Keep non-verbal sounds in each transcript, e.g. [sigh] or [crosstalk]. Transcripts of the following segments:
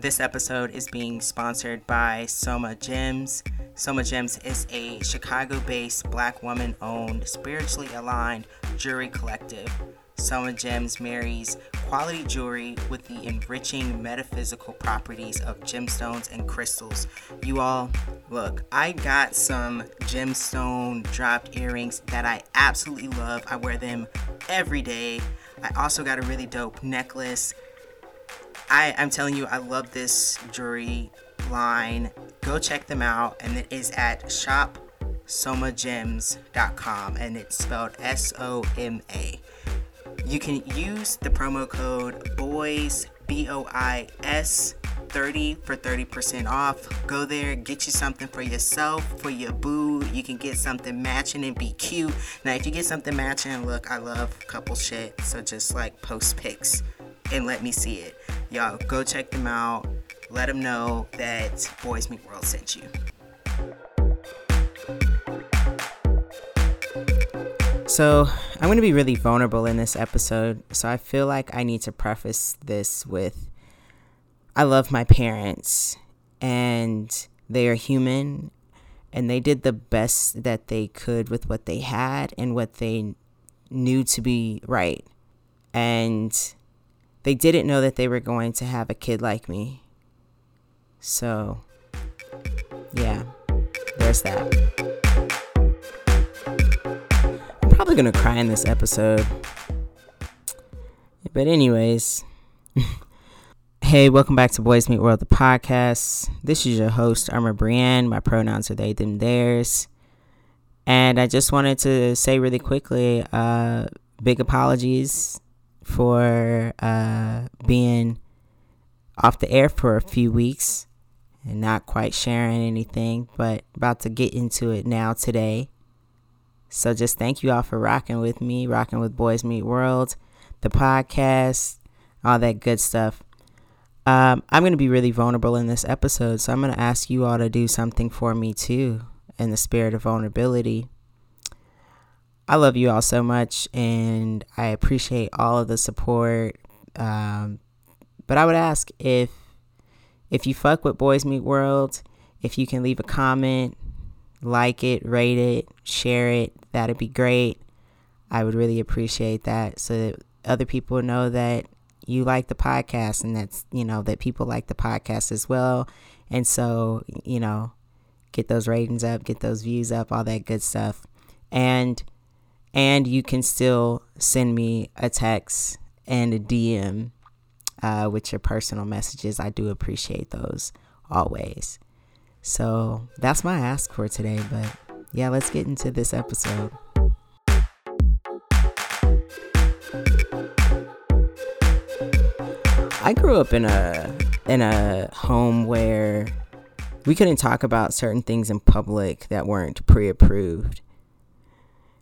This episode is being sponsored by Soma Gems. Soma Gems is a Chicago based black woman owned, spiritually aligned jewelry collective. Soma Gems marries quality jewelry with the enriching metaphysical properties of gemstones and crystals. You all, look, I got some gemstone dropped earrings that I absolutely love. I wear them every day. I also got a really dope necklace. I, I'm telling you, I love this jewelry line. Go check them out, and it is at shopsomagems.com, and it's spelled S O M A. You can use the promo code BOIS, B O I S, 30 for 30% off. Go there, get you something for yourself, for your boo. You can get something matching and be cute. Now, if you get something matching, look, I love couple shit, so just like post pics and let me see it. Y'all go check them out. Let them know that Bois Meet World sent you. So, I'm going to be really vulnerable in this episode. So, I feel like I need to preface this with I love my parents and they are human and they did the best that they could with what they had and what they knew to be right. And they didn't know that they were going to have a kid like me. So, yeah, there's that. I'm probably going to cry in this episode. But, anyways, [laughs] hey, welcome back to Bois Meet World, the podcast. This is your host, Erma Breann. My pronouns are they, them, theirs. And I just wanted to say really quickly uh, big apologies for uh, being off the air for a few weeks and not quite sharing anything, but about to get into it now today. So just thank you all for rocking with me, rocking with Bois Meet World, the podcast, all that good stuff. Um, I'm going to be really vulnerable in this episode, so I'm going to ask you all to do something for me too, in the spirit of vulnerability. I love you all so much and I appreciate all of the support. Um, but I would ask if if you fuck with Bois Meet World, if you can leave a comment, like it, rate it, share it, that'd be great. I would really appreciate that so that other people know that you like the podcast and that's, you know, that people like the podcast as well. And so, you know, get those ratings up, get those views up, all that good stuff. And and you can still send me a text and a DM uh, with your personal messages. I do appreciate those always. So that's my ask for today. But yeah, let's get into this episode. I grew up in a in a home where we couldn't talk about certain things in public that weren't pre-approved.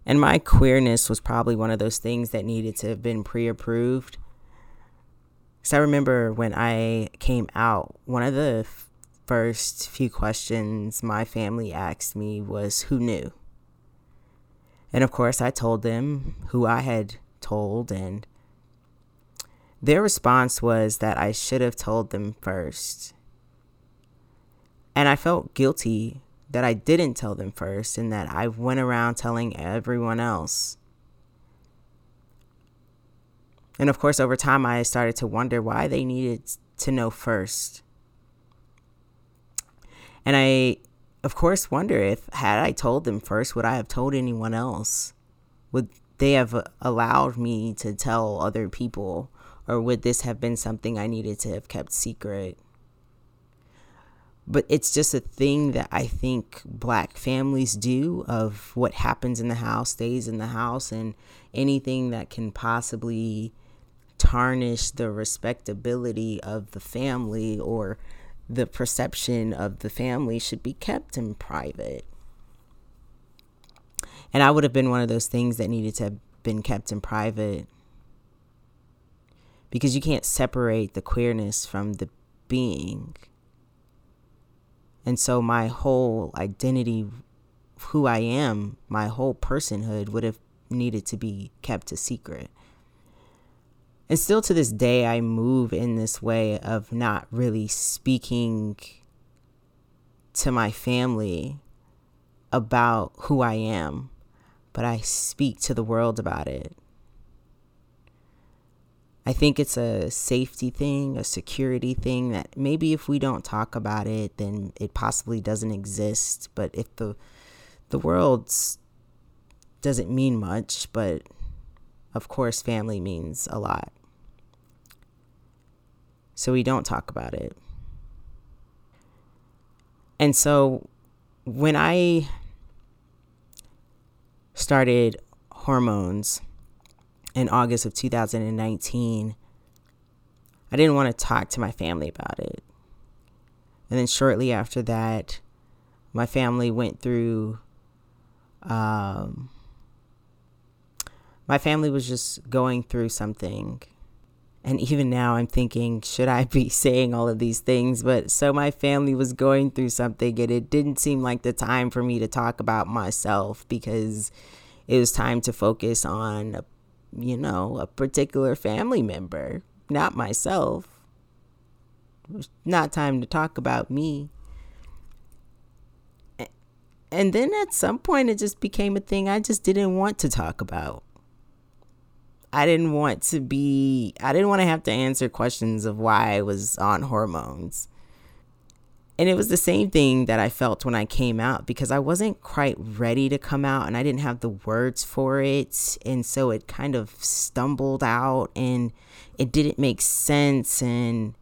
And my queerness was probably one of those things that needed to have been pre approved. Because I remember when I came out, one of the f- first few questions my family asked me was who knew? And of course, I told them who I had told, and their response was that I should have told them first. And I felt guilty that I didn't tell them first and that I went around telling everyone else. And of course, over time, I started to wonder why they needed to know first. And I, of course, wonder if, had I told them first, would I have told anyone else? Would they have uh, allowed me to tell other people? Or would this have been something I needed to have kept secret? But it's just a thing that I think black families do of what happens in the house stays in the house and anything that can possibly tarnish the respectability of the family or the perception of the family should be kept in private. And I would have been one of those things that needed to have been kept in private because you can't separate the queerness from the being. And so my whole identity, who I am, my whole personhood would have needed to be kept a secret. And still to this day, I move in this way of not really speaking to my family about who I am, but I speak to the world about it. I think it's a safety thing, a security thing that maybe if we don't talk about it, then it possibly doesn't exist. But if the the world doesn't mean much, but of course, family means a lot. So we don't talk about it. And so when I started hormones, in August of 2019, I didn't want to talk to my family about it. And then shortly after that, my family went through. Um, my family was just going through something. And even now, I'm thinking, should I be [laughs] saying all of these things? But so my family was going through something, and it didn't seem like the time for me to talk about myself because it was time to focus on you know, a particular family member, not myself. It was not time to talk about me. And then at some point, it just became a thing I just didn't want to talk about. I didn't want to be, I didn't want to have to answer questions of why I was on hormones. And it was the same thing that I felt when I came out because I wasn't quite ready to come out and I didn't have the words for it. And so it kind of stumbled out and it didn't make sense. And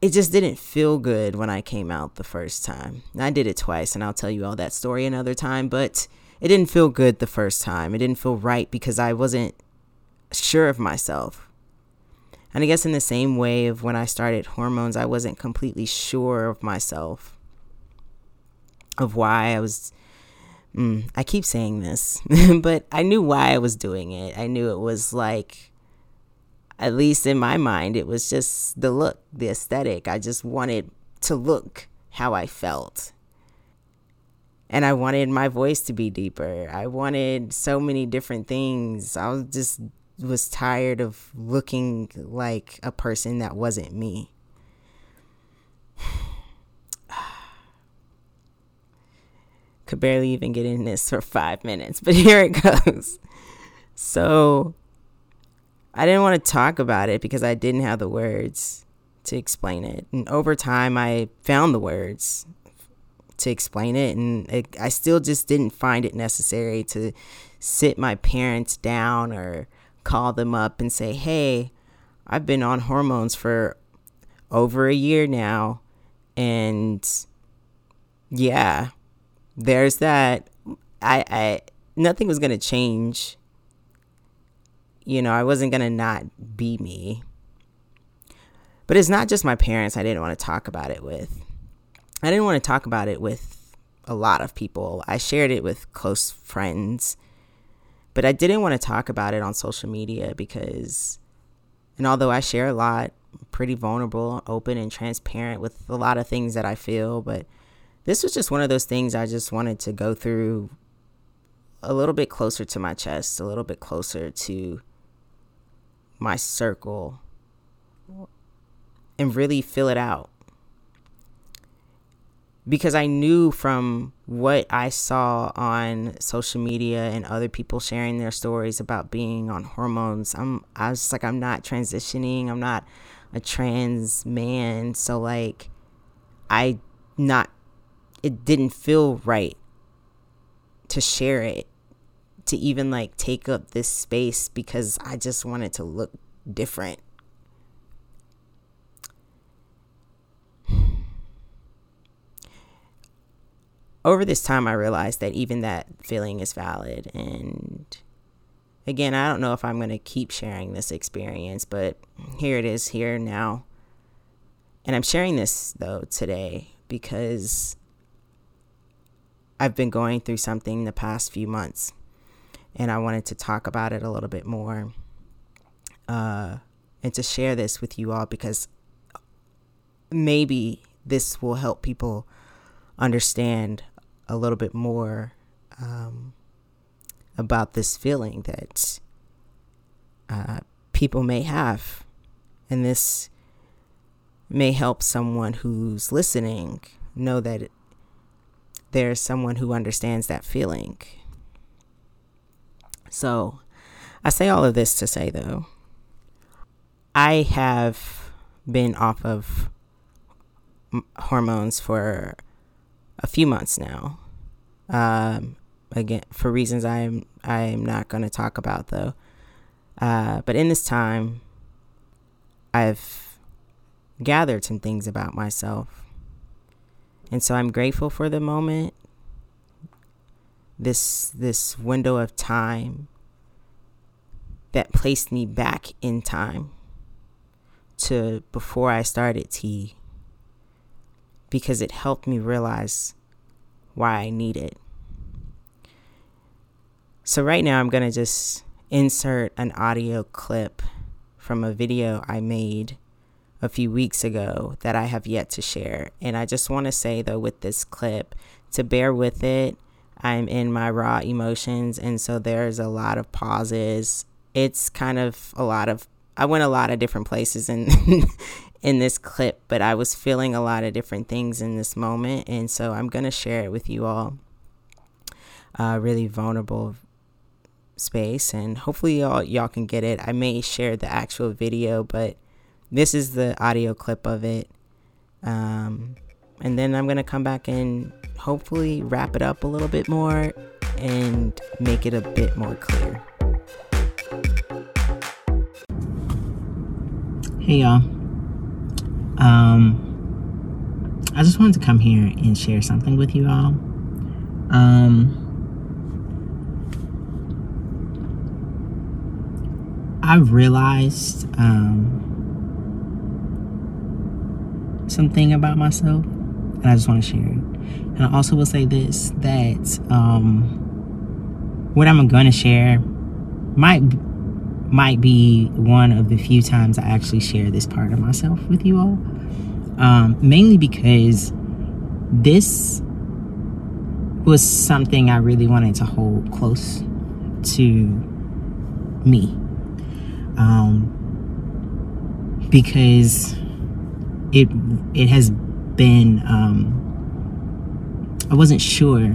it just didn't feel good when I came out the first time. I did it twice and I'll tell you all that story another time. But it didn't feel good the first time. It didn't feel right because I wasn't sure of myself. And I guess in the same way of when I started hormones, I wasn't completely sure of myself, of why I was. Mm, I keep saying this, [laughs] but I knew why I was doing it. I knew it was like, at least in my mind, it was just the look, the aesthetic. I just wanted to look how I felt. And I wanted my voice to be deeper. I wanted so many different things. I was just was tired of looking like a person that wasn't me. [sighs] Could barely even get in this for five minutes, but [laughs] here it goes. So I didn't want to talk about it because I didn't have the words to explain it. And over time, I found the words to explain it, and it, I still just didn't find it necessary to sit my parents down or call them up and say, hey, I've been on hormones for over a year now. And yeah, there's that. I, I, nothing was going to change. You know, I wasn't going to not be me. But it's not just my parents I didn't want to talk about it with. I didn't want to talk about it with a lot of people. I shared it with close friends but I didn't want to talk about it on social media because, and although I share a lot, pretty vulnerable, open, and transparent with a lot of things that I feel, but this was just one of those things I just wanted to go through a little bit closer to my chest, a little bit closer to my circle, and really fill it out because I knew from what I saw on social media and other people sharing their stories about being on hormones. I'm I was just like I'm not transitioning. I'm not a trans man, so like I not it didn't feel right to share it to even like take up this space because I just wanted to look different over this time, I realized that even that feeling is valid. And again, I don't know if I'm going to keep sharing this experience, but here it is, here now. And I'm sharing this, though, today because I've been going through something the past few months. And I wanted to talk about it a little bit more uh, and to share this with you all because maybe this will help people understand a little bit more um, about this feeling that uh, people may have. And this may help someone who's listening know that there's someone who understands that feeling. So, I say all of this to say though, I have been off of hormones for a few months now. Um, again, for reasons I'm I'm not going to talk about though. Uh, but in this time, I've gathered some things about myself, and so I'm grateful for the moment. This this window of time that placed me back in time to before I started T because it helped me realize why I need it. So, right now, I'm going to just insert an audio clip from a video I made a few weeks ago that I have yet to share. And I just want to say, though, with this clip, to bear with it. I'm in my raw emotions, and so there's a lot of pauses. It's kind of a lot of I went a lot of different places in [laughs] in this clip, but I was feeling a lot of different things in this moment, and so I'm gonna share it with you all. Uh, really vulnerable space, and hopefully y'all y'all can get it. I may share the actual video, but this is the audio clip of it. Um, and then I'm gonna come back and hopefully wrap it up a little bit more and make it a bit more clear. Hey y'all. Um, I just wanted to come here and share something with you all. Um, I've realized um, something about myself, and I just want to share it. And I also will say this that um, what I'm going to share might might be one of the few times I actually share this part of myself with you all. Um, mainly because this was something I really wanted to hold close to me. Um, because it it has been um, I wasn't sure,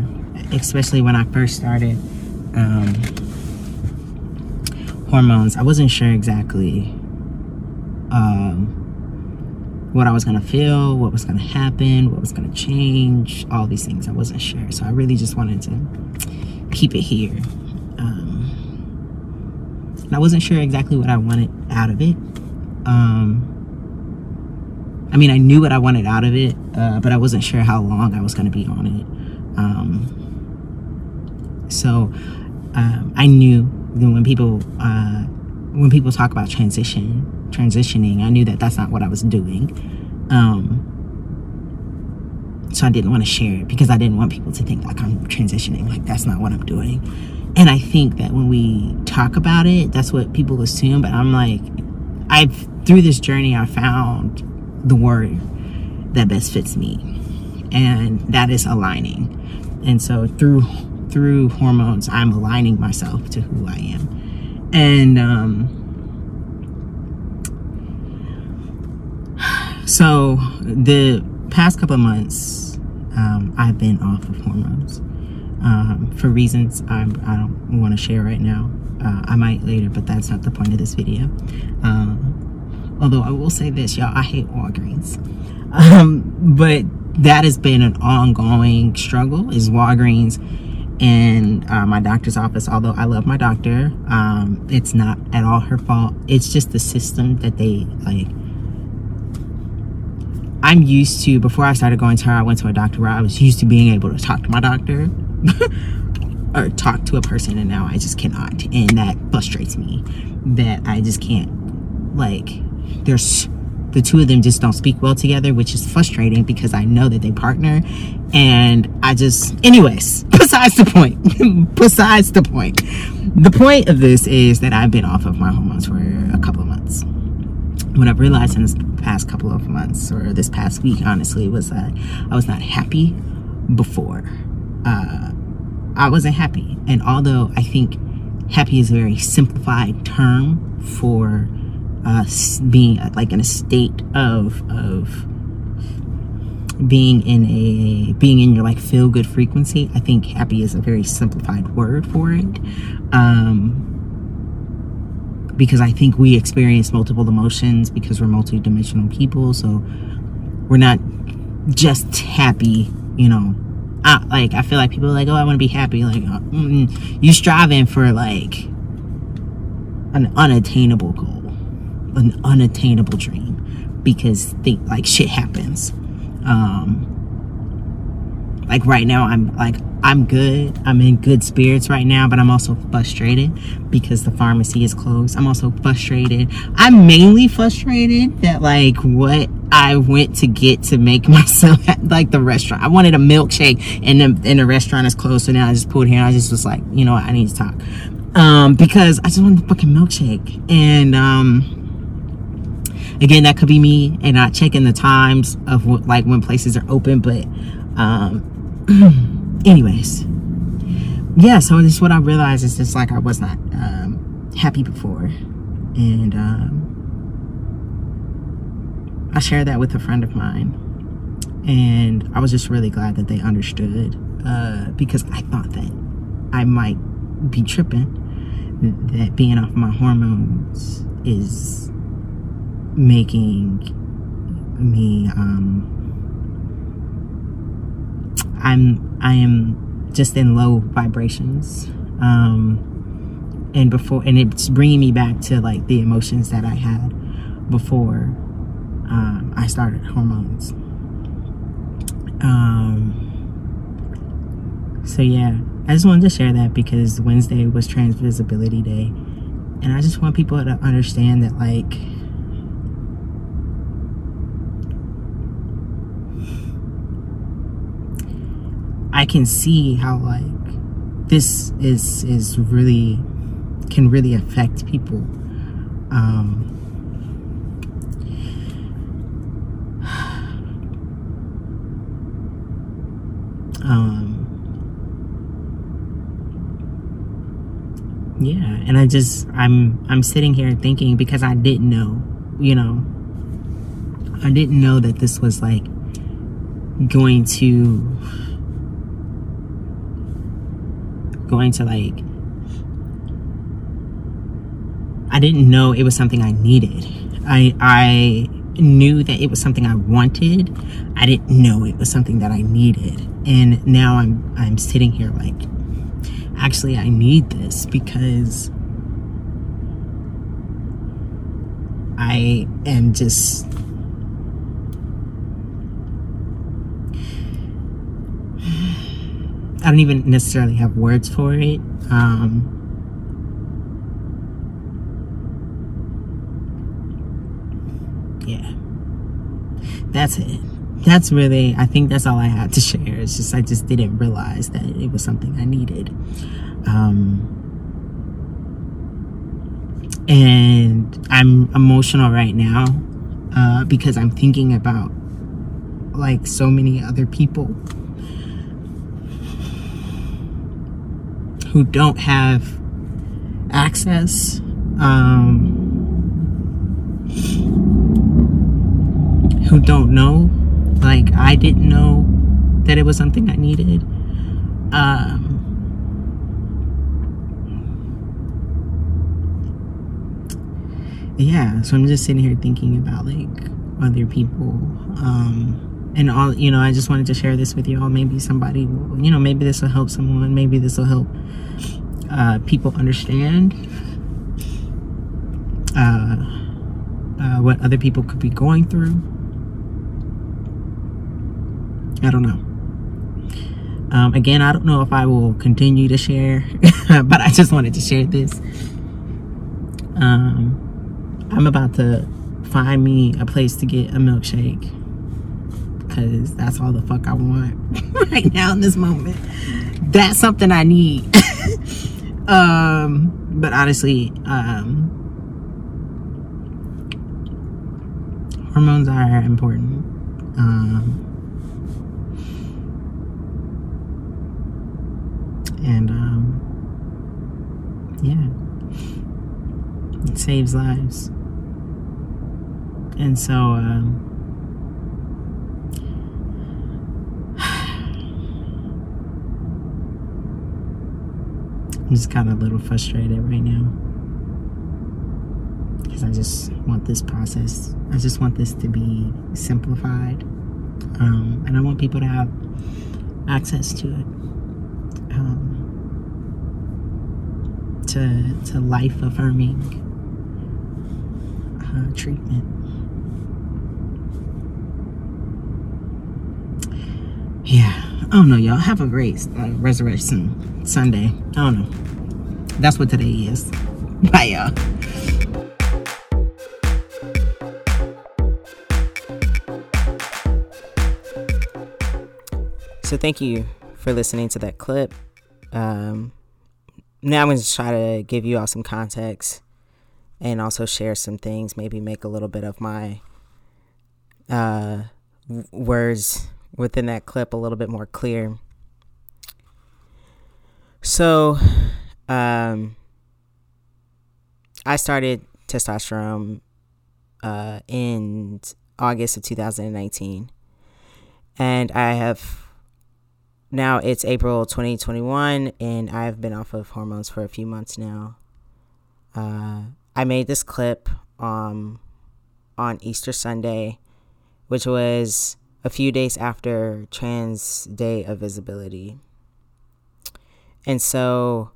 especially when I first started um, hormones. I wasn't sure exactly um, what I was going to feel, what was going to happen, what was going to change, all these things. I wasn't sure. So I really just wanted to keep it here. Um, and I wasn't sure exactly what I wanted out of it. Um, I mean, I knew what I wanted out of it, uh, but I wasn't sure how long I was going to be on it. Um, so um, I knew when people uh, when people talk about transition, transitioning, I knew that that's not what I was doing. Um, so I didn't want to share it because I didn't want people to think like I'm transitioning. Like that's not what I'm doing. And I think that when we talk about it, that's what people assume. But I'm like, I've through this journey, I found the word that best fits me, and that is aligning. And so through through hormones, I'm aligning myself to who I am. And um, [sighs] so the past couple of months, um, I've been off of hormones um, for reasons I'm, I do not want to share right now. Uh, I might later, but that's not the point of this video. Um, although I will say this, y'all, I hate Walgreens. Um, but that has been an ongoing struggle is Walgreens and uh, my doctor's office although i love my doctor um, it's not at all her fault. It's just the system that they like i'm used to before i started going to her i went to a doctor where i was used to being able to talk to my doctor [laughs] or talk to a person and now i just cannot and that frustrates me that i just can't like there's the two of them just don't speak well together, which is frustrating because I know that they partner. And I just, anyways, [laughs] besides the point, [laughs] besides the point, the point of this is that I've been off of my hormones for a couple of months. What I've realized in this past couple of months, or this past week, honestly, was that I was not happy before. Uh, I wasn't happy. And although I think happy is a very simplified term for us being like in a state of of being in a being in your like feel good frequency i think happy is a very simplified word for it. Um because i think we experience multiple emotions because we're multi-dimensional people so we're not just happy you know. I, like i feel like people are like oh i want to be happy like uh, mm, you striving for like an unattainable goal an unattainable dream because they like shit happens. Um like right now i'm like i'm good. I'm in good spirits right now but i'm also frustrated because the pharmacy is closed. I'm also frustrated. I'm mainly frustrated that like what i went to get to make [laughs] myself like the restaurant. I wanted a milkshake and the, and the restaurant is closed so now i just pulled here and i just was like you know what? I need to talk. Um because i just wanted a fucking milkshake. And um again that could be me and not checking the times of what, like when places are open but um [clears throat] anyways. Yeah so this is what i realized is just like i was not um happy before. And um i shared that with a friend of mine. And i was just really glad that they understood uh because i thought that i might be tripping that being off my hormones is making me um i'm i am just in low vibrations um and before and it's bringing me back to like the emotions that i had before um i started hormones. Um so yeah i just wanted to share that because wednesday was trans visibility day and i just want people to understand that like I can see how like this is is really can really affect people. Um, [sighs] um, yeah, and I just I'm I'm sitting here thinking because I didn't know, you know, I didn't know that this was like going to going to like I didn't know it was something I needed. I I knew that it was something I wanted. I didn't know it was something that I needed. And now I'm I'm sitting here like actually I need this because I am just I don't even necessarily have words for it. Um, yeah, that's it. That's really, I think that's all I had to [laughs] share. It's just, I just didn't realize that it was something I needed. Um, and I'm emotional right now uh, because I'm thinking about like so many other people who don't have access um, who don't know. Like I didn't know that it was something I needed. Um, yeah so I'm just sitting here thinking about like other people um, and all you know i just wanted to share this with you all. Maybe somebody you know maybe this will help someone. Maybe this will help uh, people understand uh, uh, what other people could be going through. I don't know. Um, again i don't know if i will continue to share [laughs] but i just wanted to share this. Um, i'm about to find me a place to get a milkshake because that's all the fuck I want [laughs] right now in this moment. That's something I need. [laughs] um, but honestly, um, hormones are important. Um, and um, yeah, it saves lives. And so, um, I'm just kind of a little frustrated right now. Because I just want this process, I just want this to be simplified. Um, and I want people to have access to it. Um, to, to life affirming uh, treatment. Yeah, I don't know, y'all. Have a great uh, Resurrection Sunday. I don't know. That's what today is. [laughs] Bye, y'all. So, thank you for listening to that clip. Um, now I'm going to try to give you all some context and also share some things, maybe make a little bit of my uh, words within that clip a little bit more clear. So, um, I started testosterone uh, in August of 2019, and I have now it's April 2021, and I've been off of hormones for a few months now. Uh, I made this clip um, on Easter Sunday, which was a few days after Trans Day of Visibility. And so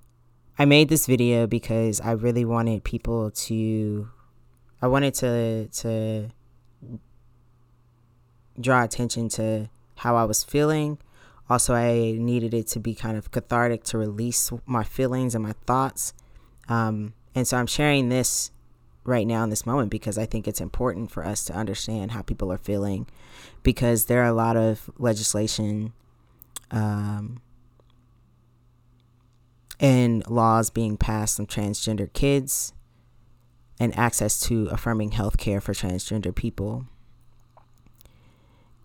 I made this video because I really wanted people to I wanted to to draw attention to how I was feeling also, I needed it to be kind of cathartic to release my feelings and my thoughts. Um, and so I'm sharing this right now in this moment because I think it's important for us to understand how people are feeling because there are a lot of legislation um, and laws being passed on transgender kids and access to affirming health care for transgender people.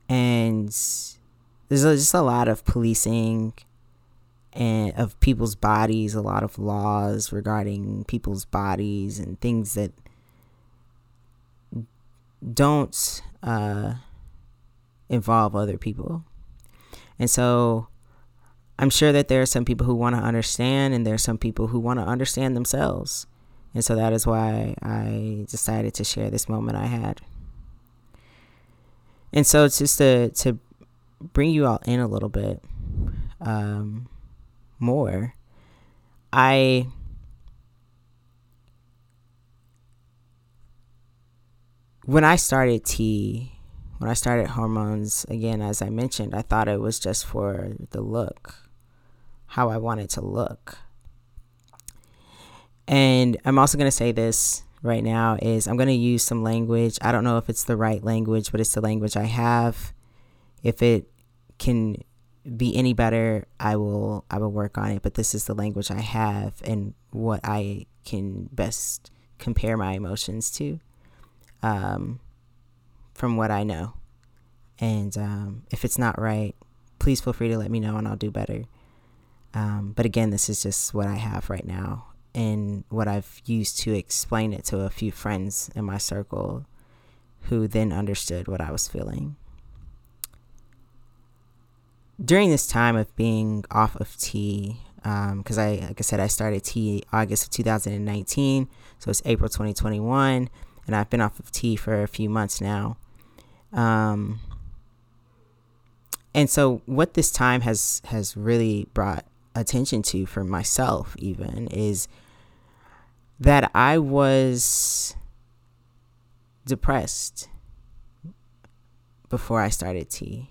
And there's just a lot of policing and of people's bodies, a lot of laws regarding people's bodies and things that don't uh, involve other people. And so I'm sure that there are some people who want to understand, and there are some people who want to understand themselves. And so that is why I decided to share this moment I had. And so it's just to, to bring you all in a little bit um, more, I when I started T, when I started hormones, again, as I mentioned, I thought it was just for the look, how I wanted to look. And I'm also going to say this right now is I'm going to use some language. I don't know if it's the right language, but it's the language I have. If it can be any better, I will I will work on it. But this is the language I have and what I can best compare my emotions to, um, from what I know. And um, if it's not right, please feel free to let me know and I'll do better. Um, but again, this is just what I have right now and what I've used to explain it to a few friends in my circle who then understood what I was feeling during this time of being off of T, because um, I, like I said, I started T August of 2019, so it's April 2021, and I've been off of T for a few months now. Um, and so, what this time has has really brought attention to for myself, even, is that I was depressed before I started T.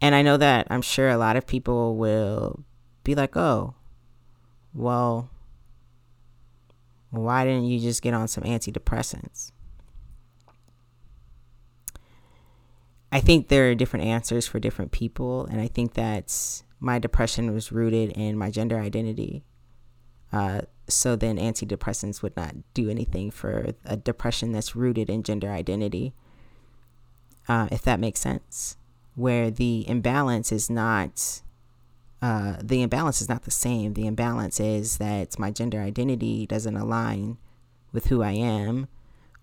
And I know that I'm sure a lot of people will be like, oh, well, why didn't you just get on some antidepressants? I think there are different answers for different people. And I think that my depression was rooted in my gender identity. Uh, so then antidepressants would not do anything for a depression that's rooted in gender identity, uh, if that makes sense where the imbalance is not uh, the imbalance is not the same. The imbalance is that my gender identity doesn't align with who I am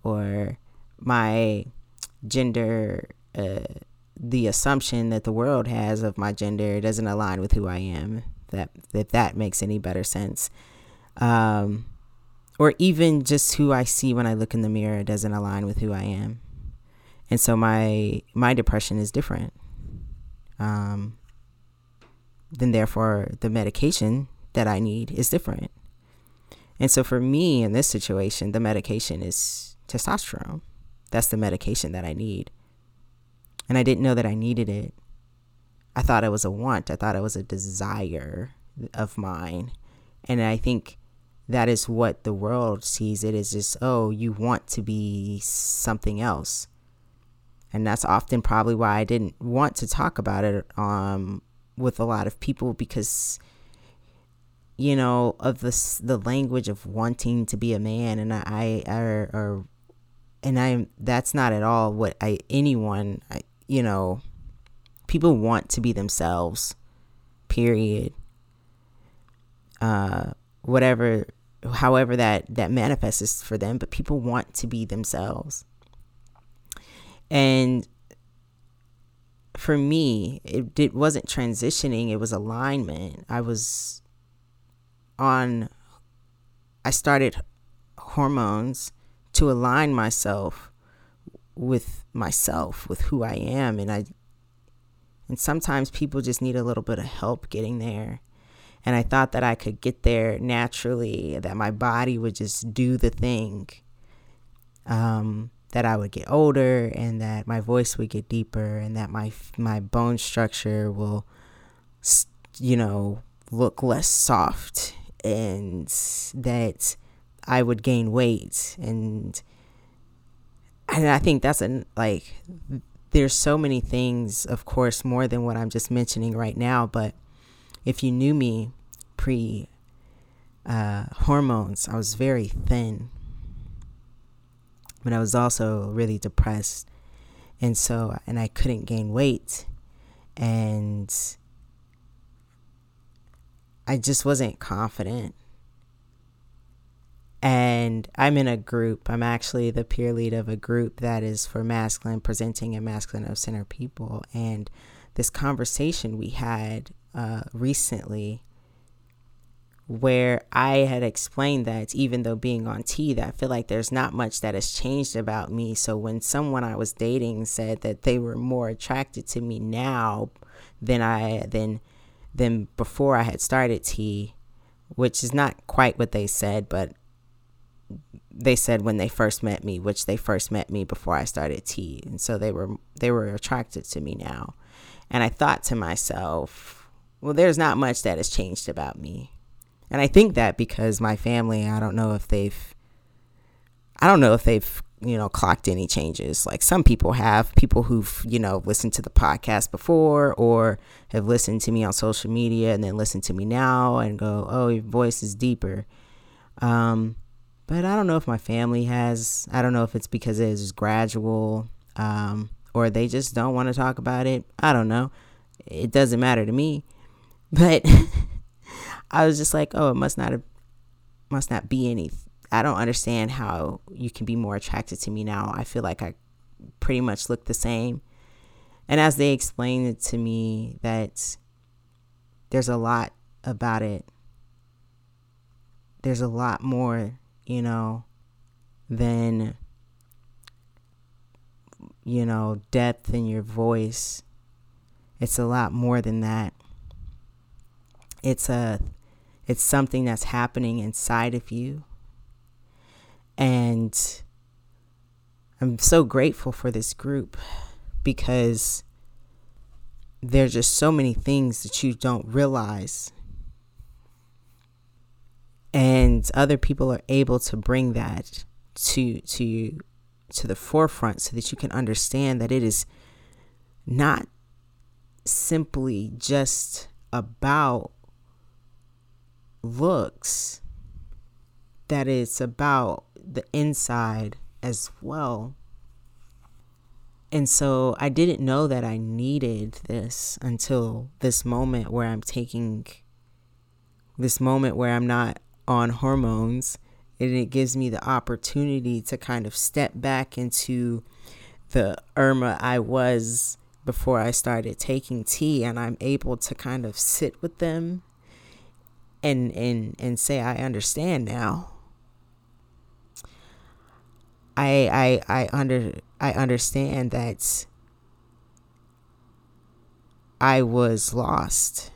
or my gender uh, the assumption that the world has of my gender doesn't align with who I am. That if that makes any better sense, um, or even just who I see when I look in the mirror doesn't align with who I am, and so my my depression is different. Um, then therefore the medication that I need is different. And so for me in this situation, the medication is testosterone. That's the medication that I need and I didn't know that I needed it. I thought it was a want, I thought it was a desire of mine. And I think that is what the world sees it as just, oh, you want to be something else. And that's often probably why I didn't want to talk about it um, with a lot of people because, you know, of the the language of wanting to be a man, and I, I or, and I, that's not at all what I anyone I, you know, people want to be themselves, period. Uh, whatever, however that, that manifests for them, but people want to be themselves. And for me, it, it wasn't transitioning, it was alignment. I was on, I started hormones to align myself with myself, with who I am. And I, and sometimes people just need a little bit of help getting there. And I thought that I could get there naturally, that my body would just do the thing. Um, that I would get older and that my voice would get deeper and that my my bone structure will you know look less soft and that I would gain weight and and I think that's a like there's so many things, of course, more than what I'm just mentioning right now. But if you knew me pre uh, hormones, I was very thin, but I was also really depressed, and so and I couldn't gain weight, and I just wasn't confident and I'm in a group. I'm actually the peer lead of a group that is for masculine presenting and masculine of center people. And this conversation we had uh, recently, where I had explained that even though being on T, that I feel like there's not much that has changed about me. So when someone I was dating said that they were more attracted to me now than I than than before I had started T, which is not quite what they said, but they said when they first met me, which they first met me before I started T, and so they were they were attracted to me now. And I thought to myself, well, there's not much that has changed about me. And I think that because my family, I don't know if they've I don't know if they've, you know, clocked any changes. Like some people have, people who've, you know, listened to the podcast before or have listened to me on social media and then listen to me now and go, "Oh, your voice is deeper." Um but I don't know if my family has. I don't know if it's because it is gradual um, or they just don't want to talk about it. I don't know. It doesn't matter to me. But [laughs] I was just like, oh, it must not have, must not be any. I don't understand how you can be more attracted to me now. I feel like I pretty much look the same. And as they explained it to me, that there's a lot about it. There's a lot more you know, than, you know, depth in your voice. It's a lot more than that. It's a it's something that's happening inside of you. And I'm so grateful for this group because there's just so many things that you don't realize and other people are able to bring that to to to the forefront so that you can understand that it is not simply just about looks that it's about the inside as well. And so I didn't know that I needed this until this moment where I'm taking this moment where I'm not on hormones and it gives me the opportunity to kind of step back into the Erma I was before I started taking T and I'm able to kind of sit with them and and and say I understand now. I I I under I understand that I was lost.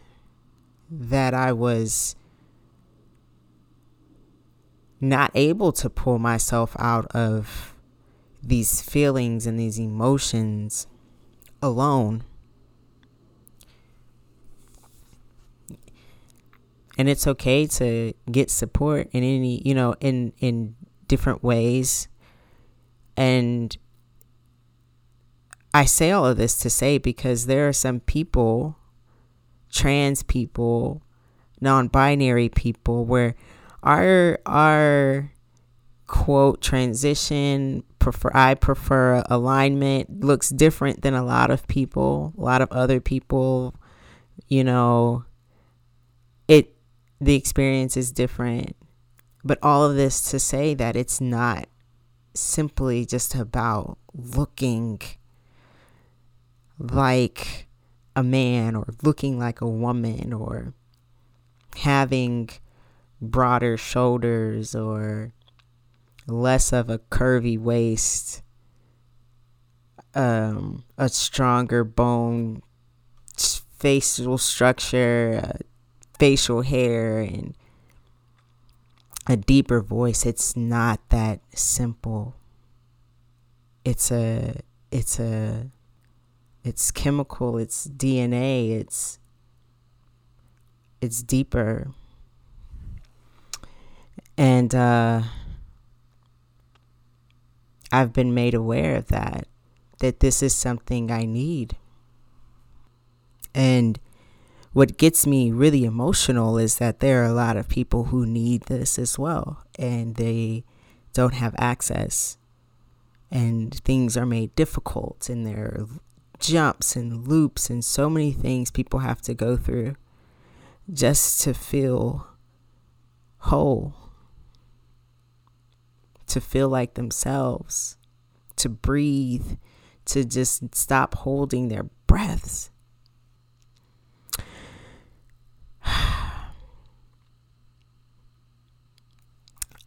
That I was not able to pull myself out of these feelings and these emotions alone. And it's okay to get support in any, you know, in in different ways. And I say all of this to say because there are some people, trans people, non-binary people where our our quote transition prefer I prefer alignment looks different than a lot of people, a lot of other people, you know, the experience is different. But all of this to say that it's not simply just about looking like a man or looking like a woman or having broader shoulders or less of a curvy waist, um, a stronger bone, facial structure, facial hair, and a deeper voice. It's not that simple. It's a, it's a, it's chemical. It's DNA. It's, it's deeper. And, uh, I've been made aware of that, that this is something I need. And what gets me really emotional is that there are a lot of people who need this as well, and they don't have access. And things are made difficult, and there are jumps and loops, and so many things people have to go through just to feel whole to feel like themselves, to breathe, to just stop holding their breaths.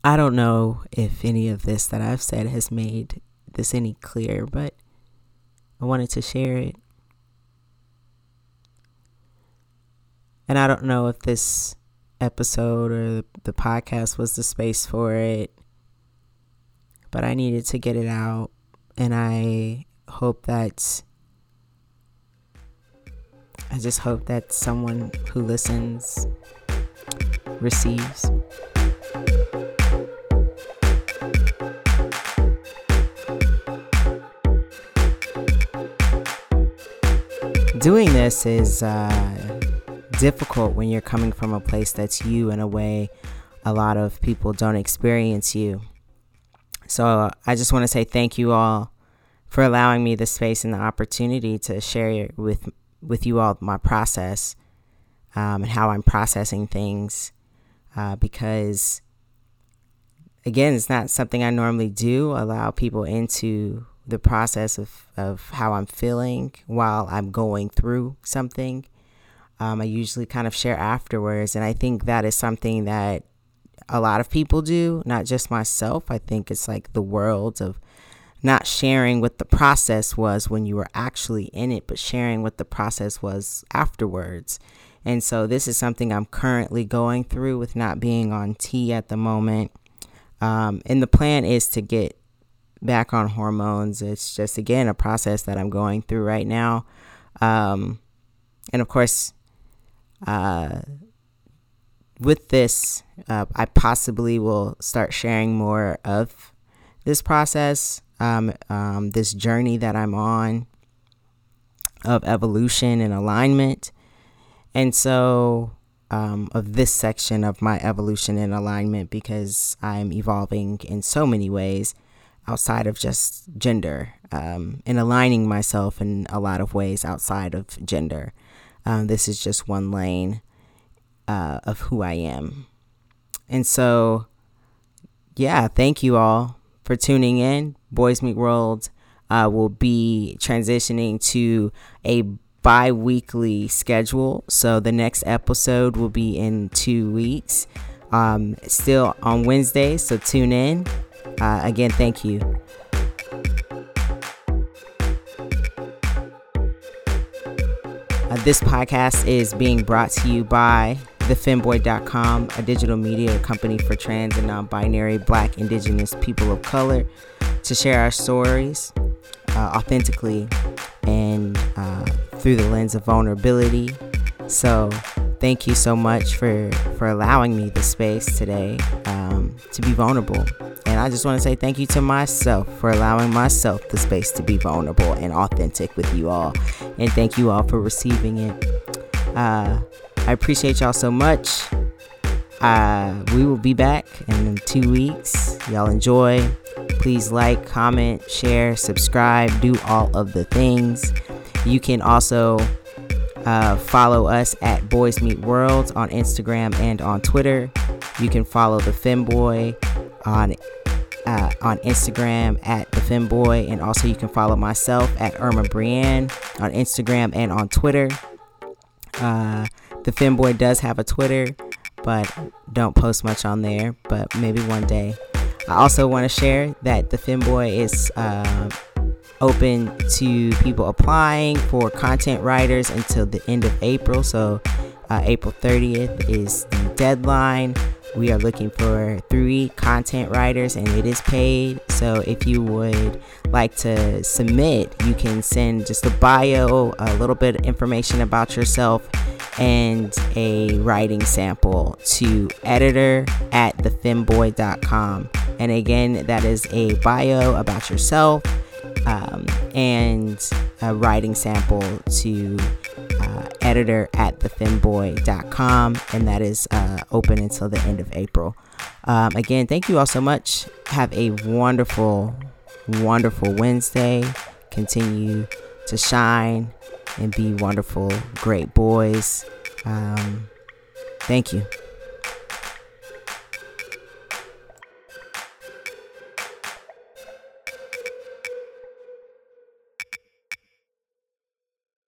I don't know if any of this that I've said has made this any clearer, but I wanted to share it. And I don't know if this episode or the podcast was the space for it but I needed to get it out. And I hope that, I just hope that someone who listens receives. Doing this is uh, difficult when you're coming from a place that's you in a way a lot of people don't experience you. So I just want to say thank you all for allowing me the space and the opportunity to share with with you all my process um, and how I'm processing things. Uh, because again, it's not something I normally do. Allow people into the process of, of how I'm feeling while I'm going through something. Um, I usually kind of share afterwards, and I think that is something that a lot of people do, not just myself. I think it's like the world of not sharing what the process was when you were actually in it, but sharing what the process was afterwards. And so this is something I'm currently going through with not being on T at the moment. Um, and the plan is to get back on hormones. It's just, again, a process that I'm going through right now. Um, and of course, uh, with this, uh, I possibly will start sharing more of this process, um, um, this journey that I'm on of evolution and alignment. And so, um, of this section of my evolution and alignment, because I'm evolving in so many ways outside of just gender um, and aligning myself in a lot of ways outside of gender. Um, this is just one lane uh, of who I am. And so yeah, thank you all for tuning in. Bois Meet World uh, will be transitioning to a bi weekly schedule. So the next episode will be in two weeks, um, still on Wednesday. So tune in. Uh, again, thank you. Uh, this podcast is being brought to you by thefemmeboi.com, a digital media company for trans and non binary black, indigenous people of color to share our stories uh, authentically and uh, through the lens of vulnerability. So, thank you so much for for allowing me the space today um, to be vulnerable. And I just want to say thank you to myself for allowing myself the space to be vulnerable and authentic with you all. And thank you all for receiving it. Uh, I appreciate y'all so much. Uh, we will be back in two weeks. Y'all enjoy. Please like, comment, share, subscribe, do all of the things. You can also uh, follow us at Bois Meet Worlds on Instagram and on Twitter. You can follow the FemmeBoi on uh, on Instagram at the FemmeBoi, and also you can follow myself at Erma Breann on Instagram and on Twitter. Uh, the FemmeBoi does have a Twitter, but don't post much on there. But maybe one day. I also want to share that the FemmeBoi is uh, open to people applying for content writers until the end of April. So uh, April 30th is the deadline. We are looking for three content writers and it is paid. So if you would like to submit, you can send just a bio, a little bit of information about yourself, and a writing sample to editor at thefemmeboi.com. And again, that is a bio about yourself um, and a writing sample to uh, editor at thefemmeboi.com. And that is uh, open until the end of April. Um, again, thank you all so much. Have a wonderful, wonderful Wednesday. Continue to shine and be wonderful, great boys. Um, thank you.